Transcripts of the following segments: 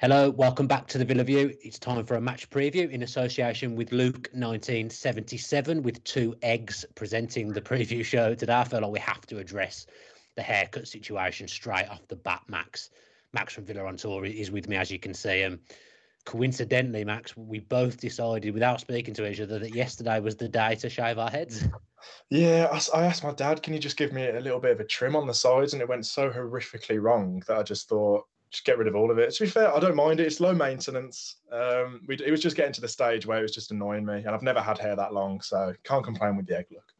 Hello, welcome back to the Villa View. It's time for a match preview in association with Luke 1977 with two eggs presenting the preview show today. I feel like we have to address the haircut situation straight off the bat, Max. Max from Villa on Tour is with me, as you can see. Um, coincidentally, Max, we both decided without speaking to each other that yesterday was the day to shave our heads. Yeah, I asked my dad, can you just give me a little bit of a trim on the sides? And it went so horrifically wrong that I just thought, just get rid of all of it. To be fair, I don't mind it. It's low maintenance. Um, we, it was just getting to the stage where it was just annoying me, and I've never had hair that long, so can't complain with the egg look.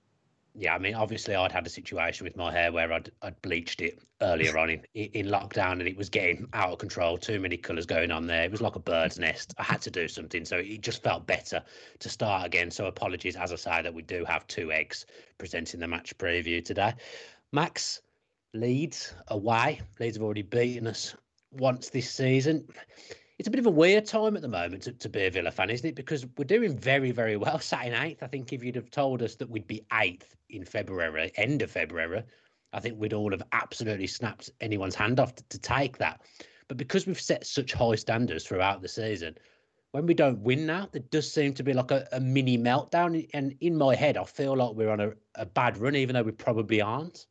Yeah, I mean, obviously, I'd had a situation with my hair where I'd, I'd bleached it earlier on in, in lockdown, and it was getting out of control. Too many colours going on there. It was like a bird's nest. I had to do something, so it just felt better to start again. So apologies, as I say, that we do have two eggs presenting the match preview today. Max, Leeds away. Leeds have already beaten us once this season. It's a bit of a weird time at the moment to, to be a Villa fan, isn't it? Because we're doing very, very well. Sat in eighth. I think if you'd have told us that we'd be eighth in February, end of February, I think we'd all have absolutely snapped anyone's hand off to, to take that. But because we've set such high standards throughout the season, when we don't win now, there does seem to be like a, a mini meltdown. And in my head, I feel like we're on a, a bad run, even though we probably aren't.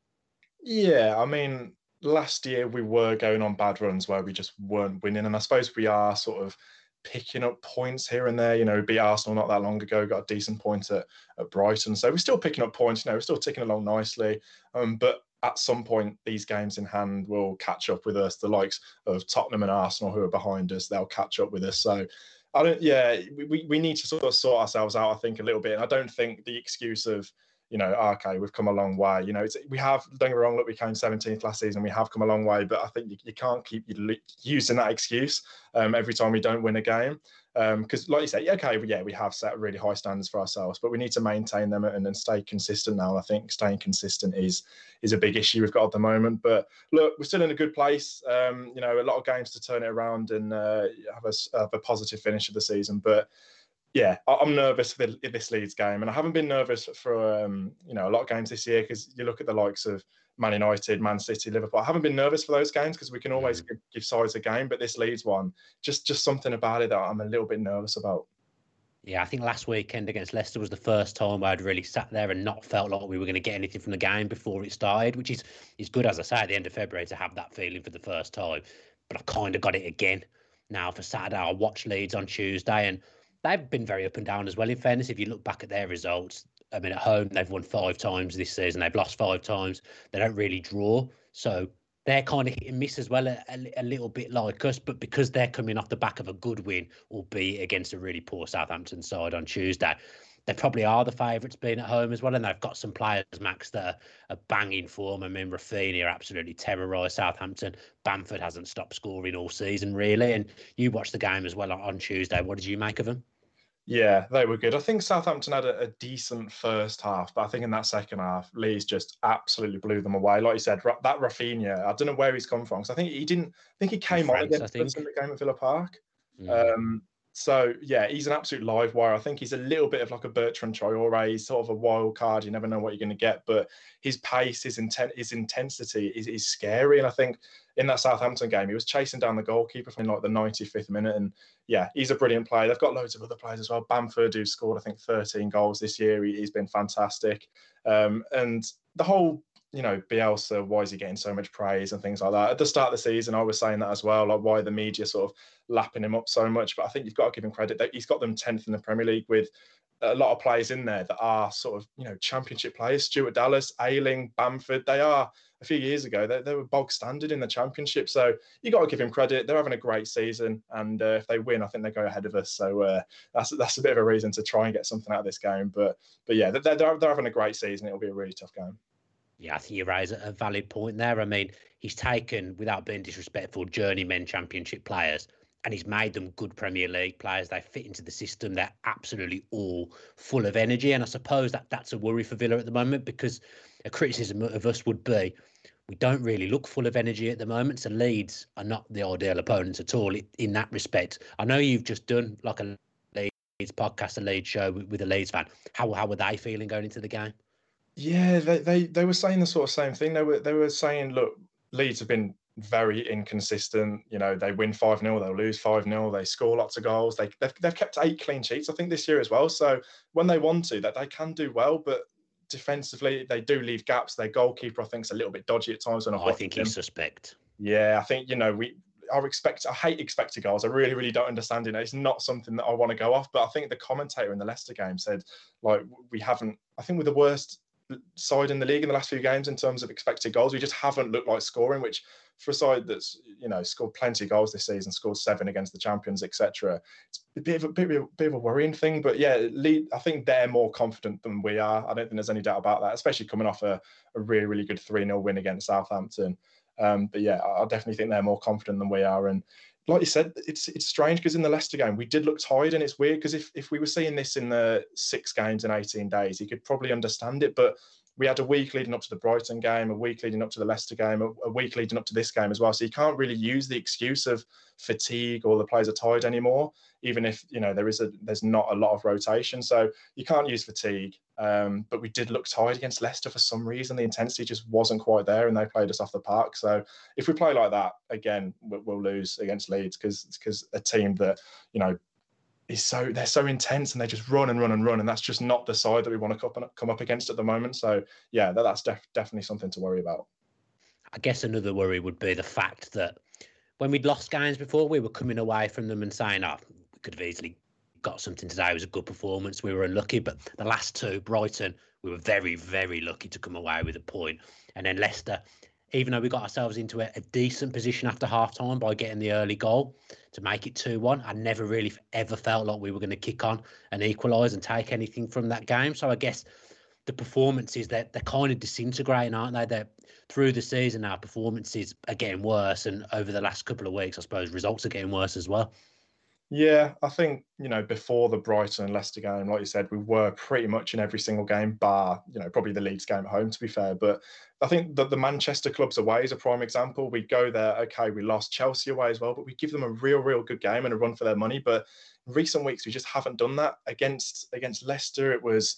Yeah, I mean, last year we were going on bad runs where we just weren't winning, and I suppose we are sort of picking up points here and there. You know, beat Arsenal not that long ago, got a decent point at, at Brighton, so we're still picking up points. You know, we're still ticking along nicely, um, but at some point these games in hand will catch up with us. The likes of Tottenham and Arsenal who are behind us, they'll catch up with us. So. I don't. Yeah, we, we need to sort of sort ourselves out. I think a little bit. And I don't think the excuse of you know, okay, we've come a long way. You know, we have, don't get me wrong, look, we came 17th last season, we have come a long way, but I think you, you can't keep using that excuse um, every time we don't win a game. Because, um, like you say, okay, yeah, we have set really high standards for ourselves, but we need to maintain them and then stay consistent now. And I think staying consistent is is a big issue we've got at the moment. But look, we're still in a good place. Um, you know, a lot of games to turn it around and uh, have, a, have a positive finish of the season. But yeah, I'm nervous for this Leeds game, and I haven't been nervous for um, you know a lot of games this year because you look at the likes of Man United, Man City, Liverpool. I haven't been nervous for those games because we can always mm. give, give sides a game, but this Leeds one, just just something about it that I'm a little bit nervous about. Yeah, I think last weekend against Leicester was the first time where I'd really sat there and not felt like we were going to get anything from the game before it started, which is is good, as I say, at the end of February to have that feeling for the first time. But I've kind of got it again now for Saturday. I'll watch Leeds on Tuesday and they've been very up and down as well. In fairness, if you look back at their results, I mean, at home they've won five times this season. They've lost five times. They don't really draw, so they're kind of hit and miss as well, a, a, little bit like us. But because they're coming off the back of a good win, albeit against a really poor Southampton side on Tuesday, they probably are the favourites being at home as well. And they've got some players, Max, that are, are banging form. I mean, Raphinha absolutely terrorised Southampton. Bamford hasn't stopped scoring all season, really. And you watched the game as well on Tuesday. What did you make of them? Yeah, they were good. I think Southampton had a, a, decent first half, but I think in that second half, Leeds just absolutely blew them away. Like you said, that Raphinha, I don't know where he's come from. because I think he didn't. I think he came France, on against us in the game at Villa Park. Mm. Um, so yeah, he's an absolute live wire. I think he's a little bit of like a Bertrand Traore. He's sort of a wild card. You never know what you're going to get, but his pace, his intent, his intensity is, is scary. And I think in that Southampton game, he was chasing down the goalkeeper from like the 95th minute. And yeah, he's a brilliant player. They've got loads of other players as well. Bamford, who scored I think 13 goals this year, he, has been fantastic. Um, and the whole you know, Bielsa, why is he getting so much praise and things like that? At the start of the season, I was saying that as well, like why the media sort of lapping him up so much. But I think you've got to give him credit that he's got them 10th in the Premier League with a lot of players in there that are sort of, you know, championship players. Stuart Dallas, Ayling, Bamford, they are a few years ago, they, they were bog standard in the championship. So you got to give him credit. They're having a great season. And uh, if they win, I think they go ahead of us. So uh, that's that's a bit of a reason to try and get something out of this game. But but yeah, they're, they're, they're having a great season. It'll be a really tough game. Yeah, I think you raise a valid point there. I mean, he's taken, without being disrespectful, journeyman championship players and he's made them good Premier League players. They fit into the system. They're absolutely all full of energy. And I suppose that that's a worry for Villa at the moment because a criticism of us would be we don't really look full of energy at the moment. So Leeds are not the ideal opponents at all in that respect. I know you've just done like a Leeds podcast, a Leeds show with a Leeds fan. How how were they feeling going into the game? Yeah, they, they they were saying the sort of same thing. They were they were saying, look, Leeds have been very inconsistent. You know, they win 5 0, they'll lose 5 0, they score lots of goals. They, they've, they've kept eight clean sheets, I think, this year as well. So when they want to, that they can do well, but defensively, they do leave gaps. Their goalkeeper, I think, is a little bit dodgy at times. And I think he's suspect. Yeah, I think, you know, we, I expect I hate expected goals. I really, really don't understand it. It's not something that I want to go off. But I think the commentator in the Leicester game said, like, we haven't. I think we're the worst side in the league in the last few games in terms of expected goals. We just haven't looked like scoring, which for a side that's you know scored plenty of goals this season, scored seven against the champions, etc. It's a bit of a bit of a, bit of a worrying thing. But yeah, lead, I think they're more confident than we are. I don't think there's any doubt about that, especially coming off a, a really really good three 0 win against Southampton. Um, but yeah, I definitely think they're more confident than we are. And like you said, it's it's strange because in the Leicester game we did look tired, and it's weird because if if we were seeing this in the six games in 18 days, you could probably understand it. But we had a week leading up to the Brighton game, a week leading up to the Leicester game, a, a, week leading up to this game as well. So you can't really use the excuse of fatigue or the players are tired anymore, even if you know there is a there's not a lot of rotation. So you can't use fatigue. Um, but we did look tired against Leicester for some reason. The intensity just wasn't quite there, and they played us off the park. So if we play like that again, we'll, we'll lose against Leeds because because a team that you know is so they're so intense and they just run and run and run and that's just not the side that we want to come up against at the moment so yeah that, that's def- definitely something to worry about i guess another worry would be the fact that when we'd lost games before we were coming away from them and saying oh we could have easily got something today it was a good performance we were unlucky but the last two brighton we were very very lucky to come away with a point. and then leicester even though we got ourselves into a, a decent position after half time by getting the early goal to make it 2 1, I never really ever felt like we were going to kick on and equalise and take anything from that game. So I guess the performances that they're, they're kind of disintegrating, aren't they? They're through the season, our performances are getting worse. And over the last couple of weeks, I suppose results are getting worse as well. Yeah, I think, you know, before the Brighton and Leicester game, like you said, we were pretty much in every single game, bar, you know, probably the Leeds game at home, to be fair. But I think that the Manchester clubs away is a prime example. We go there, okay, we lost Chelsea away as well, but we give them a real, real good game and a run for their money. But recent weeks, we just haven't done that. Against against Leicester, it was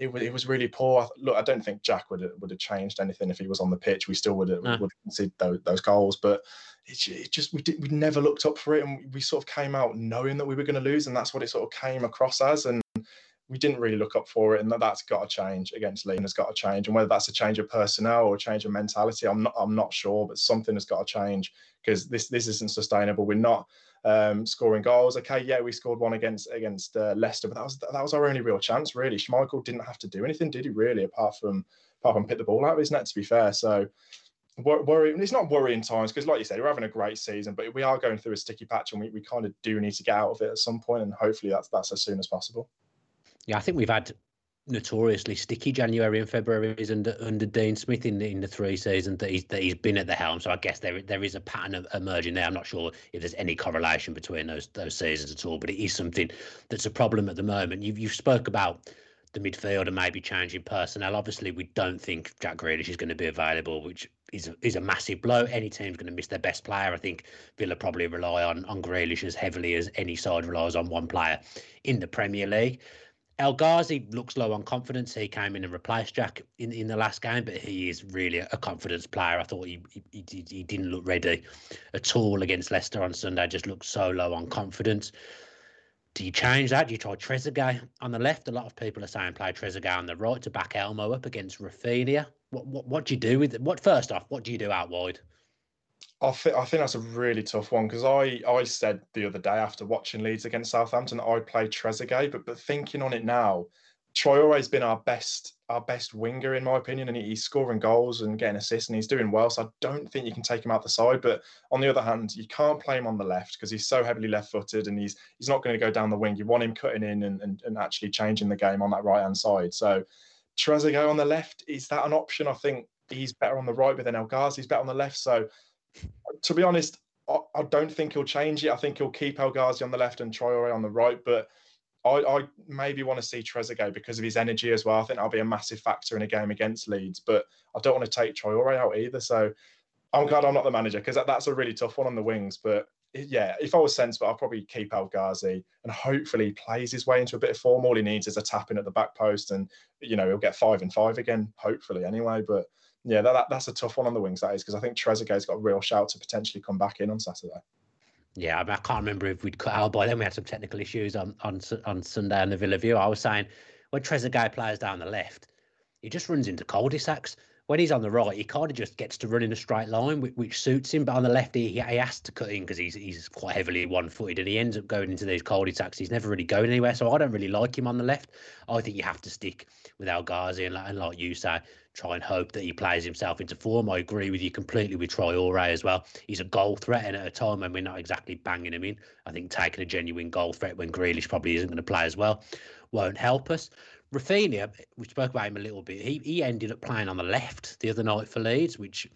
it was, it was really poor. Look, I don't think Jack would have, would have changed anything if he was on the pitch. We still would have, no. would have conceded those, those goals, but it, it, just we did, we never looked up for it, and we sort of came out knowing that we were going to lose, and that's what it sort of came across as, and we didn't really look up for it, and that, that's got to change against Lean has got to change, and whether that's a change of personnel or a change of mentality, I'm not I'm not sure, but something has got to change because this this isn't sustainable. We're not um, scoring goals. Okay, yeah, we scored one against against uh, Leicester, but that was that was our only real chance. Really, Schmeichel didn't have to do anything, did he? Really, apart from apart from pick the ball out of his net. To be fair, so worrying. It's not worrying times because, like you said, we're having a great season, but we are going through a sticky patch, and we, we kind of do need to get out of it at some point, and hopefully that's that's as soon as possible. Yeah, I think we've had notoriously sticky January and February is under under Dean Smith in the in the three seasons that he's that he's been at the helm. So I guess there there is a pattern emerging there. I'm not sure if there's any correlation between those those seasons at all, but it is something that's a problem at the moment. You've you spoke about the midfield and maybe changing personnel. Obviously, we don't think Jack Grealish is going to be available, which is is a massive blow. Any team's going to miss their best player. I think Villa probably rely on on Grealish as heavily as any side relies on one player in the Premier League. El Ghazi looks low on confidence. He came in and replaced Jack in, in the last game, but he is really a confidence player. I thought he, he he didn't look ready at all against Leicester on Sunday. Just looked so low on confidence. Do you change that? Do you try Trezeguet on the left? A lot of people are saying play Trezeguet on the right to back Elmo up against Raphinha. What what what do you do with it? What first off? What do you do out wide? I think I think that's a really tough one because I I said the other day after watching Leeds against Southampton that I'd play Trezeguet, but but thinking on it now, Traore's been our best our best winger in my opinion, and he's scoring goals and getting assists and he's doing well. So I don't think you can take him out the side. But on the other hand, you can't play him on the left because he's so heavily left-footed and he's he's not going to go down the wing. You want him cutting in and, and, and actually changing the game on that right hand side. So Trezeguet on the left is that an option? I think he's better on the right, but then El Ghazi's better on the left. So to be honest, I, I, don't think he'll change it. I think he'll keep El Ghazi on the left and Traore on the right. But I, I maybe want to see Trezeguet because of his energy as well. I think that'll be a massive factor in a game against Leeds. But I don't want to take Traore out either. So I'm glad I'm not the manager because that, that's a really tough one on the wings. But yeah, if I was sensible, I'll probably keep El Ghazi and hopefully plays his way into a bit of form. All he needs is a tap in at the back post, and you know he'll get five and five again, hopefully anyway. But yeah, that, that, that's a tough one on the wings, that is, because I think Trezeguet's got a real shout to potentially come back in on Saturday. Yeah, I, mean, I can't remember if we'd cut out by then. We had some technical issues on on on Sunday on the Villa View. I was saying when Trezeguet plays down the left, he just runs into cul-de-sacs when he's on the right, he kind of just gets to run in a straight line, which, which suits him. But on the left, he, he has to cut in because he's he's quite heavily one footed and he ends up going into these cul-de-sacs. He's never really going anywhere. So I don't really like him on the left. I think you have to stick with El Ghazi and, and like you say, try and hope that he plays himself into form. I agree with you completely with Traore as well. He's a goal threat, and at a time when we're not exactly banging him in, I think taking a genuine goal threat when Grealish probably isn't going to play as well won't help us. Raphinha, we spoke about him a little bit. He he ended up playing on the left the other night for Leeds, which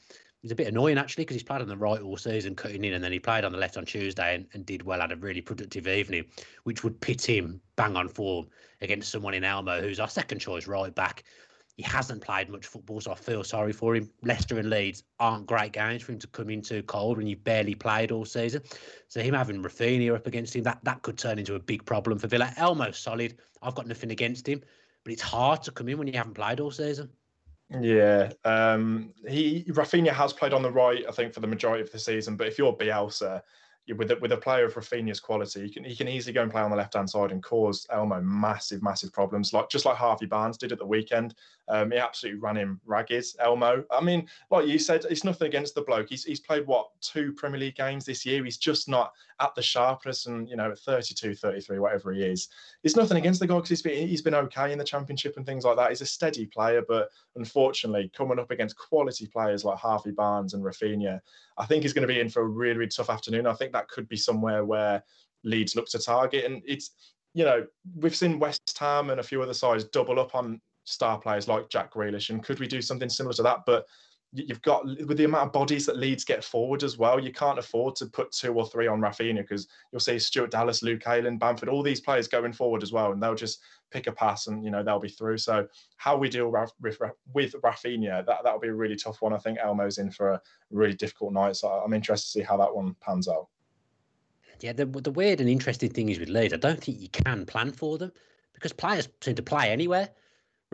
is a bit annoying actually because he's played on the right all season, cutting in, and then he played on the left on Tuesday and, and did well. Had a really productive evening, which would pit him bang on form against someone in Elmo, who's our second choice right back. He hasn't played much football, so I feel sorry for him. Leicester and Leeds aren't great games for him to come into cold when you've barely played all season. So him having Raphinha up against him, that, that could turn into a big problem for Villa. Elmo's solid. I've got nothing against him but it's hard to come in when you haven't played all season. Yeah, um, he Raphinha has played on the right, I think, for the majority of the season. But if you're Bielsa, with a, with a player of Raphinha's quality, he can he can easily go and play on the left hand side and cause Elmo massive massive problems, like just like Harvey Barnes did at the weekend. Um, he absolutely ran him ragged, Elmo. I mean, like you said, it's nothing against the bloke. He's he's played what two Premier League games this year. He's just not at the sharpness, and you know, at 32, 33, whatever he is, it's nothing against the guy because he's been he's been okay in the Championship and things like that. He's a steady player, but unfortunately, coming up against quality players like Harvey Barnes and Raphinha, I think he's going to be in for a really, really tough afternoon. I think that could be somewhere where Leeds look to target. And it's, you know, we've seen West Ham and a few other sides double up on star players like Jack Grealish. And could we do something similar to that? But you've got with the amount of bodies that Leeds get forward as well, you can't afford to put two or three on Raphinha because you'll see Stuart Dallas, Luke Ayling, Bamford, all these players going forward as well, and they'll just pick a pass and you know they'll be through. So how we deal with with Raphinha, that that'll be a really tough one. I think Elmo's in for a really difficult night, so I'm interested to see how that one pans out. Yeah, the the weird and interesting thing is with Leeds, I don't think you can plan for them because players seem to play anywhere.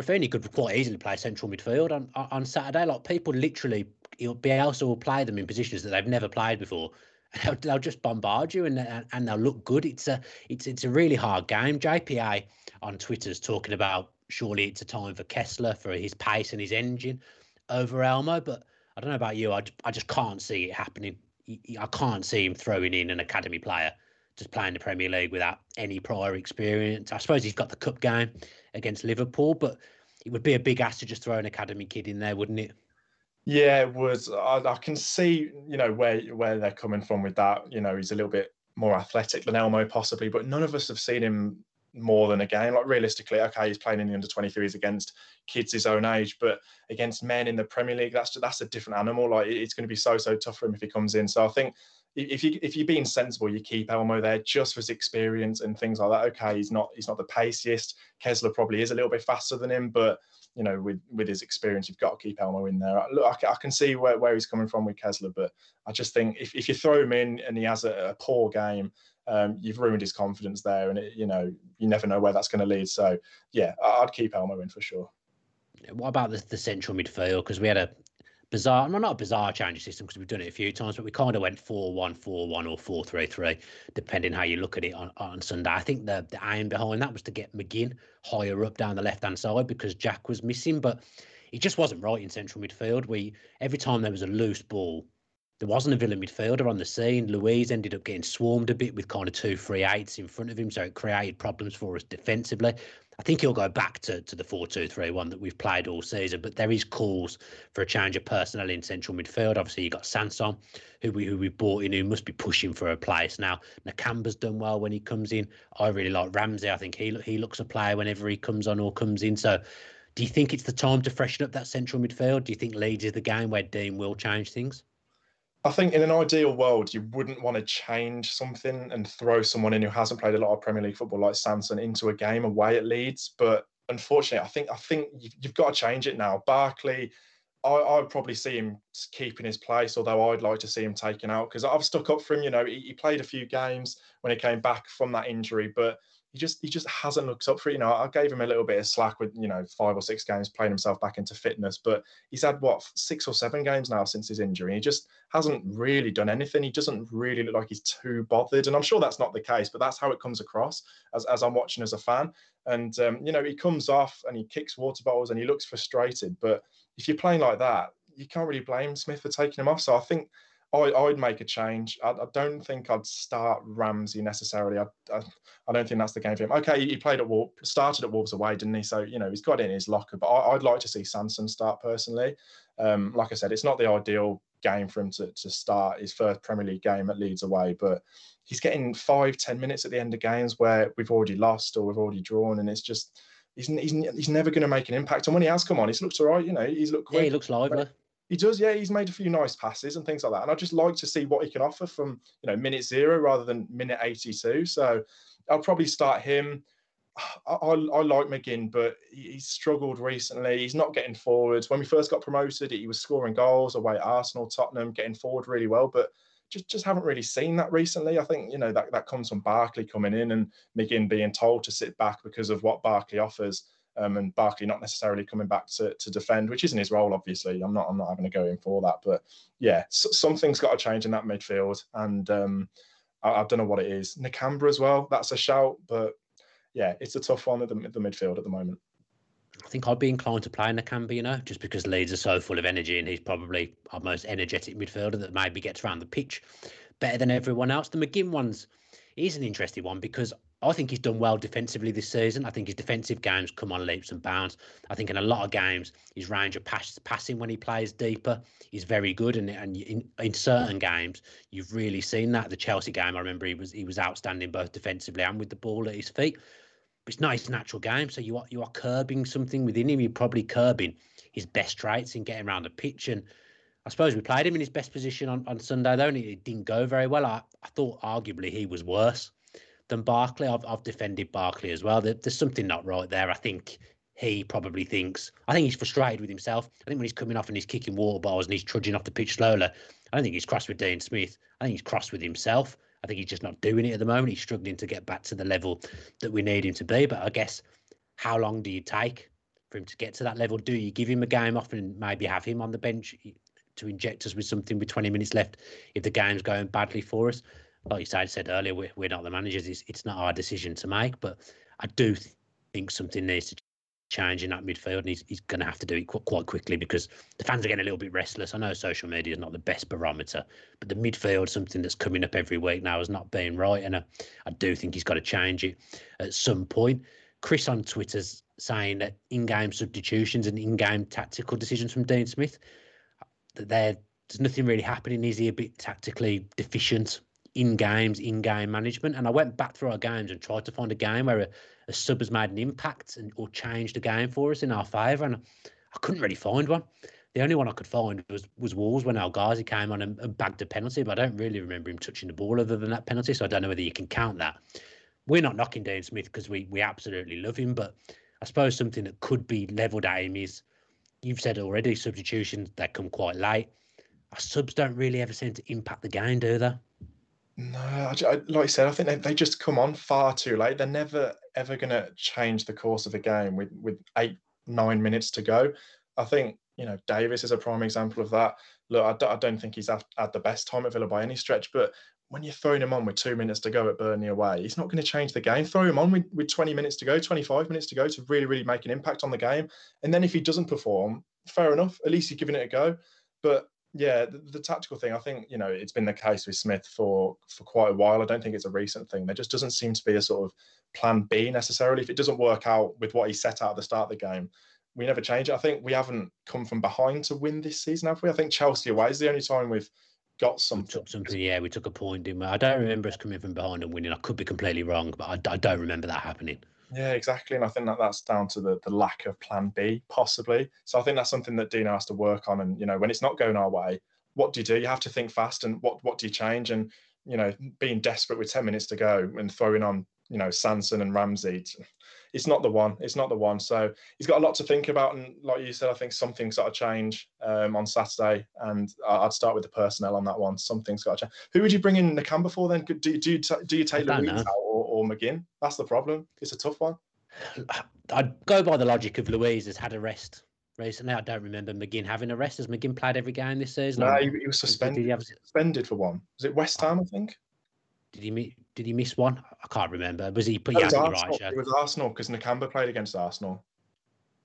Raphinha could quite easily play central midfield on on Saturday. Like people literally, he'll be able will play them in positions that they've never played before. They'll, they'll just bombard you and and they'll look good. It's a it's it's a really hard game. JPA on Twitter's talking about surely it's a time for Kesler for his pace and his engine over Elmo, but I don't know about you. I, I just can't see it happening. I can't see him throwing in an academy player just playing the Premier League without any prior experience. I suppose he's got the cup game against Liverpool, but it would be a big ask to just throw an academy kid in there, wouldn't it? Yeah, it was. I, I can see, you know, where where they're coming from with that. You know, he's a little bit more athletic than Elmo possibly, but none of us have seen him more than a game. Like realistically, okay, he's playing in the under 23s against kids his own age, but against men in the Premier League, that's that's a different animal. Like it's going to be so so tough for him if he comes in. So I think if you if you're being sensible, you keep Elmo there just for his experience and things like that. Okay, he's not he's not the paciest. Kesler probably is a little bit faster than him, but you know with with his experience, you've got to keep Elmo in there. Look, I, I can see where, where he's coming from with Kesler, but I just think if, if you throw him in and he has a, a poor game, um, you've ruined his confidence there, and it, you know you never know where that's going to lead. So yeah, I'd keep Elmo in for sure. What about the, the central midfield? Because we had a bizarre, well, not a bizarre change system because we've done it a few times, but we kind of went 4 1 4 1 or 4 3 3, depending how you look at it on, on Sunday. I think the, the aim behind that was to get McGinn higher up down the left hand side because Jack was missing, but he just wasn't right in central midfield. We Every time there was a loose ball, there wasn't a Villa midfielder on the scene. Luiz ended up getting swarmed a bit with kind of two free eights in front of him, so it created problems for us defensively. I think he'll go back to, to the 4 2 3 1 that we've played all season, but there is calls for a change of personnel in central midfield. Obviously, you've got Sanson, who we who we bought in, who must be pushing for a place. Now, Nakamba's done well when he comes in. I really like Ramsey. I think he he looks a player whenever he comes on or comes in. So, do you think it's the time to freshen up that central midfield? Do you think Leeds is the game where Dean will change things? I think in an ideal world, you wouldn't want to change something and throw someone in who hasn't played a lot of Premier League football like Sanson into a game away at Leeds. But unfortunately, I think I think you've, you've got to change it now. Barkley, I, I'd probably see him keeping his place, although I'd like to see him taken out because I've stuck up for him. You know, he, he played a few games when he came back from that injury, but he just he just hasn't looked up for it. You know, I gave him a little bit of slack with you know five or six games playing himself back into fitness, but he's had what six or seven games now since his injury. He just hasn't really done anything. He doesn't really look like he's too bothered, and I'm sure that's not the case, but that's how it comes across as as I'm watching as a fan. And um, you know, he comes off and he kicks water bottles and he looks frustrated. But if you're playing like that, you can't really blame Smith for taking him off. So I think I, I'd make a change. I, I, don't think I'd start Ramsey necessarily. I, I, I, don't think that's the game for him. Okay, he played at Wolves, started at Wolves away, didn't he? So you know he's got it in his locker. But I, would like to see Sanson start personally. Um, like I said, it's not the ideal game for him to, to start his first Premier League game at Leeds away, but he's getting five, ten minutes at the end of games where we've already lost or we've already drawn, and it's just he's he's, he's never going to make an impact. And when he has come on, he's looked all right. You know, he's looked quick. Yeah, he looks lively. He does, yeah. He's made a few nice passes and things like that. And I just like to see what he can offer from you know minute zero rather than minute eighty-two. So I'll probably start him. I, I, I like McGinn, but he's struggled recently. He's not getting forwards. When we first got promoted, he was scoring goals away at Arsenal, Tottenham, getting forward really well. But just just haven't really seen that recently. I think you know that that comes from Barkley coming in and McGinn being told to sit back because of what Barkley offers um, and Barkley not necessarily coming back to, to defend, which isn't his role, obviously. I'm not I'm not having to go in for that, but yeah, so, something's got to change in that midfield, and um, I, I, don't know what it is. Nakamba as well, that's a shout, but yeah, it's a tough one at the, the midfield at the moment. I think I'd be inclined to play Nakamba, you know, just because Leeds are so full of energy and he's probably our most energetic midfielder that maybe gets around the pitch better than everyone else. The McGinn one's is an interesting one because I think he's done well defensively this season. I think his defensive games come on leaps and bounds. I think in a lot of games, his range of pass, passing when he plays deeper is very good. And, and in, in certain games, you've really seen that. The Chelsea game, I remember he was he was outstanding both defensively and with the ball at his feet. But it's not his natural game, so you are you are curbing something within him. You're probably curbing his best traits in getting around the pitch. And I suppose we played him in his best position on, on Sunday, though, and it didn't go very well. I, I thought arguably he was worse than Barkley. I've, I've defended Barkley as well. There, there's something not right there. I think he probably thinks, I think he's frustrated with himself. I think when he's coming off and he's kicking water balls and he's trudging off the pitch slowly, I don't think he's cross with Dean Smith. I think he's cross with himself. I think he's just not doing it at the moment. He's struggling to get back to the level that we need him to be. But I guess how long do you take for him to get to that level? Do you give him a game off and maybe have him on the bench to inject us with something with 20 minutes left if the game's going badly for us? like you said, said earlier, we're, we're not the managers. It's, it's not our decision to make, but I do think something needs to change in that midfield, and he's, he's going to have to do it qu- quite quickly because the fans are getting a little bit restless. I know social media is not the best barometer, but the midfield, something that's coming up every week now, is not being right, and I, I do think he's got to change it at some point. Chris on Twitter's saying that in-game substitutions and in-game tactical decisions from Dean Smith, that there's nothing really happening. Is he a bit tactically deficient? in games, in game management. And I went back through our games and tried to find a game where a, a sub has made an impact and or changed the game for us in our favour. And I couldn't really find one. The only one I could find was was Wolves when El Ghazi came on and, and bagged a penalty, but I don't really remember him touching the ball other than that penalty. So I don't know whether you can count that. We're not knocking Dean Smith because we we absolutely love him, but I suppose something that could be levelled at him is you've said already substitutions that come quite late. Our subs don't really ever seem to impact the game, do they? No, I, I, like I said, I think they, they just come on far too late. They're never ever going to change the course of a game with with eight nine minutes to go. I think you know Davis is a prime example of that. Look, I, don't think he's had the best time at Villa by any stretch, but when you're throwing him on with two minutes to go at Burnley away, he's not going to change the game. Throw him on with, with 20 minutes to go, 25 minutes to go to really, really make an impact on the game. And then if he doesn't perform, fair enough. At least you're giving it a go. But yeah, the, the, tactical thing, I think, you know, it's been the case with Smith for for quite a while. I don't think it's a recent thing. There just doesn't seem to be a sort of plan B necessarily. If it doesn't work out with what he set out at the start of the game, we never change it. I think we haven't come from behind to win this season, have we? I think Chelsea away is the only time we've got something. something. Yeah, we took a point, didn't we? I don't remember us coming from behind and winning. I could be completely wrong, but I, I don't remember that happening. Yeah, exactly. And I think that that's down to the, the lack of plan B, possibly. So I think that's something that Dino has to work on. And, you know, when it's not going our way, what do you do? You have to think fast and what, what do you change? And, you know, being desperate with 10 minutes to go and throwing on, you know, Sanson and Ramsey, it's not the one. It's not the one. So he's got a lot to think about. And like you said, I think something's got to change um, on Saturday. And I'd start with the personnel on that one. Something's got to change. Who would you bring in the Nakamba for then? Do, do, you, do you take Luiz out or, or McGinn? That's the problem. It's a tough one. I'd go by the logic of Luiz has had a rest recently. I don't remember McGinn having a rest. Has McGinn played every game this season? No, he, he was suspended. He have... Suspended for one. Was it West Ham? I think. Did he did he miss one? I can't remember. Was he? But yeah, right. It was Arsenal because Nakamba played against Arsenal.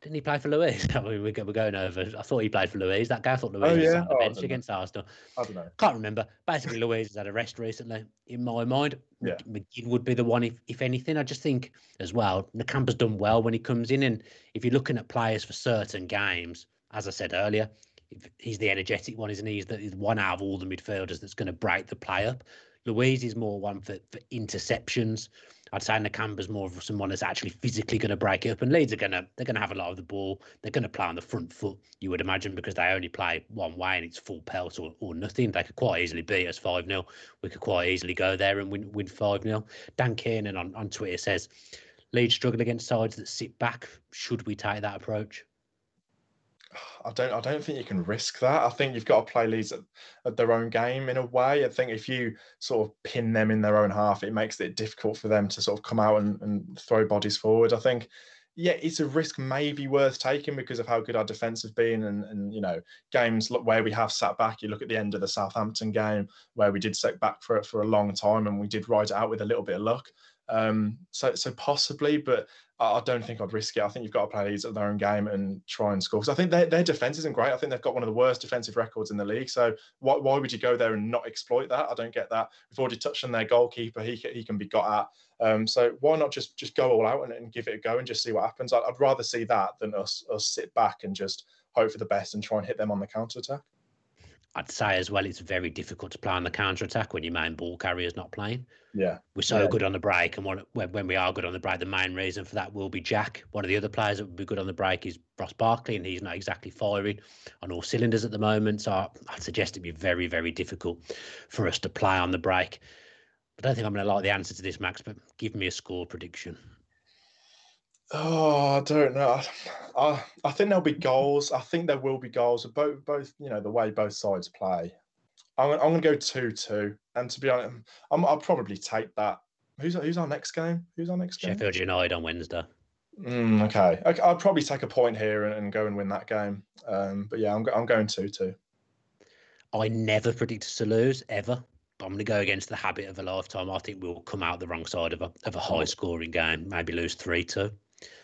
Didn't he play for Luiz? Oh, we're going over. I thought he played for Luiz. That guy I thought Luiz oh, yeah? was on the oh, bench against Arsenal. I don't know. Can't remember. Basically, Luiz has had a rest recently. In my mind, yeah. McGinn would be the one. If, if anything, I just think as well, Nakamba's done well when he comes in. And if you're looking at players for certain games, as I said earlier, he's the energetic one, isn't he? He's the he's one out of all the midfielders that's going to break the play up. Luiz is more one for, for interceptions. I'd say Nakamba's more of someone that's actually physically going to break up. And Leeds are going to they're going to have a lot of the ball. They're going to play on the front foot, you would imagine, because they only play one way and it's full pelt or, or nothing. They could quite easily beat us 5 0. We could quite easily go there and win win 5 0. Dan Kiernan on, on Twitter says Leeds struggle against sides that sit back. Should we take that approach? I don't I don't think you can risk that. I think you've got to play Leeds at, at, their own game in a way. I think if you sort of pin them in their own half, it makes it difficult for them to sort of come out and, and throw bodies forward. I think yeah, it's a risk maybe worth taking because of how good our defence has been, and, and you know games where we have sat back. You look at the end of the Southampton game where we did sit back for it for a long time, and we did ride it out with a little bit of luck. Um, so so possibly, but I don't think I'd risk it. I think you've got to play these at their own game and try and score. Because I think their, their defense isn't great. I think they've got one of the worst defensive records in the league. So why, why would you go there and not exploit that? I don't get that. We've already touched on their goalkeeper. He, he can be got at. Um, so why not just just go all out and, and, give it a go and just see what happens? I'd, I'd rather see that than us us sit back and just hope for the best and try and hit them on the counter attack. I'd say as well, it's very difficult to play on the counter attack when your main ball carrier is not playing. Yeah, we're so yeah. good on the break, and when, when we are good on the break, the main reason for that will be Jack. One of the other players that would be good on the break is Ross Barkley, and he's not exactly firing on all cylinders at the moment. So I'd suggest it'd be very, very difficult for us to play on the break. I don't think I'm going to like the answer to this, Max, but give me a score prediction. Oh, I don't know. I, I think there'll be goals. I think there will be goals. Both, both, you know, the way both sides play. I'm, I'm going to go two-two. And to be honest, i will probably take that. Who's who's our next game? Who's our next game? Sheffield United on Wednesday. Mm, okay. okay, I'll probably take a point here and, and go and win that game. Um, but yeah, I'm I'm going two-two. I never predict us to lose ever. But I'm going to go against the habit of a lifetime. I think we'll come out the wrong side of a of a high scoring game, maybe lose three two.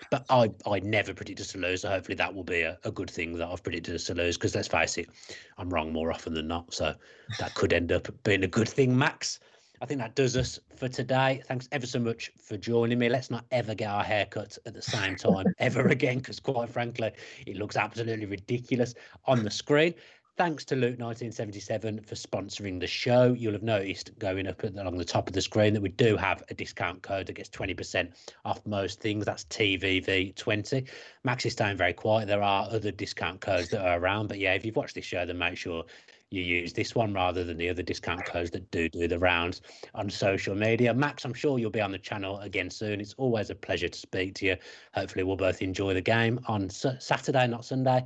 But I, I never predicted to lose. So hopefully that will be a, a good thing that I've predicted to lose. Because let's face it, I'm wrong more often than not. So that could end up being a good thing, Max. I think that does us for today. Thanks ever so much for joining me. Let's not ever get our haircuts at the same time ever again, because quite frankly, it looks absolutely ridiculous on the screen. Thanks to Luke 1977 for sponsoring the show. You'll have noticed going up at, along the top of the screen that we do have a discount code that gets 20% off most things. That's TVV20. Max is staying very quiet. There are other discount codes that are around, but yeah, if you've watched this show, then make sure you use this one rather than the other discount codes that do do the rounds on social media. Max, I'm sure you'll be on the channel again soon. It's always a pleasure to speak to you. Hopefully, we'll both enjoy the game on Saturday, not Sunday.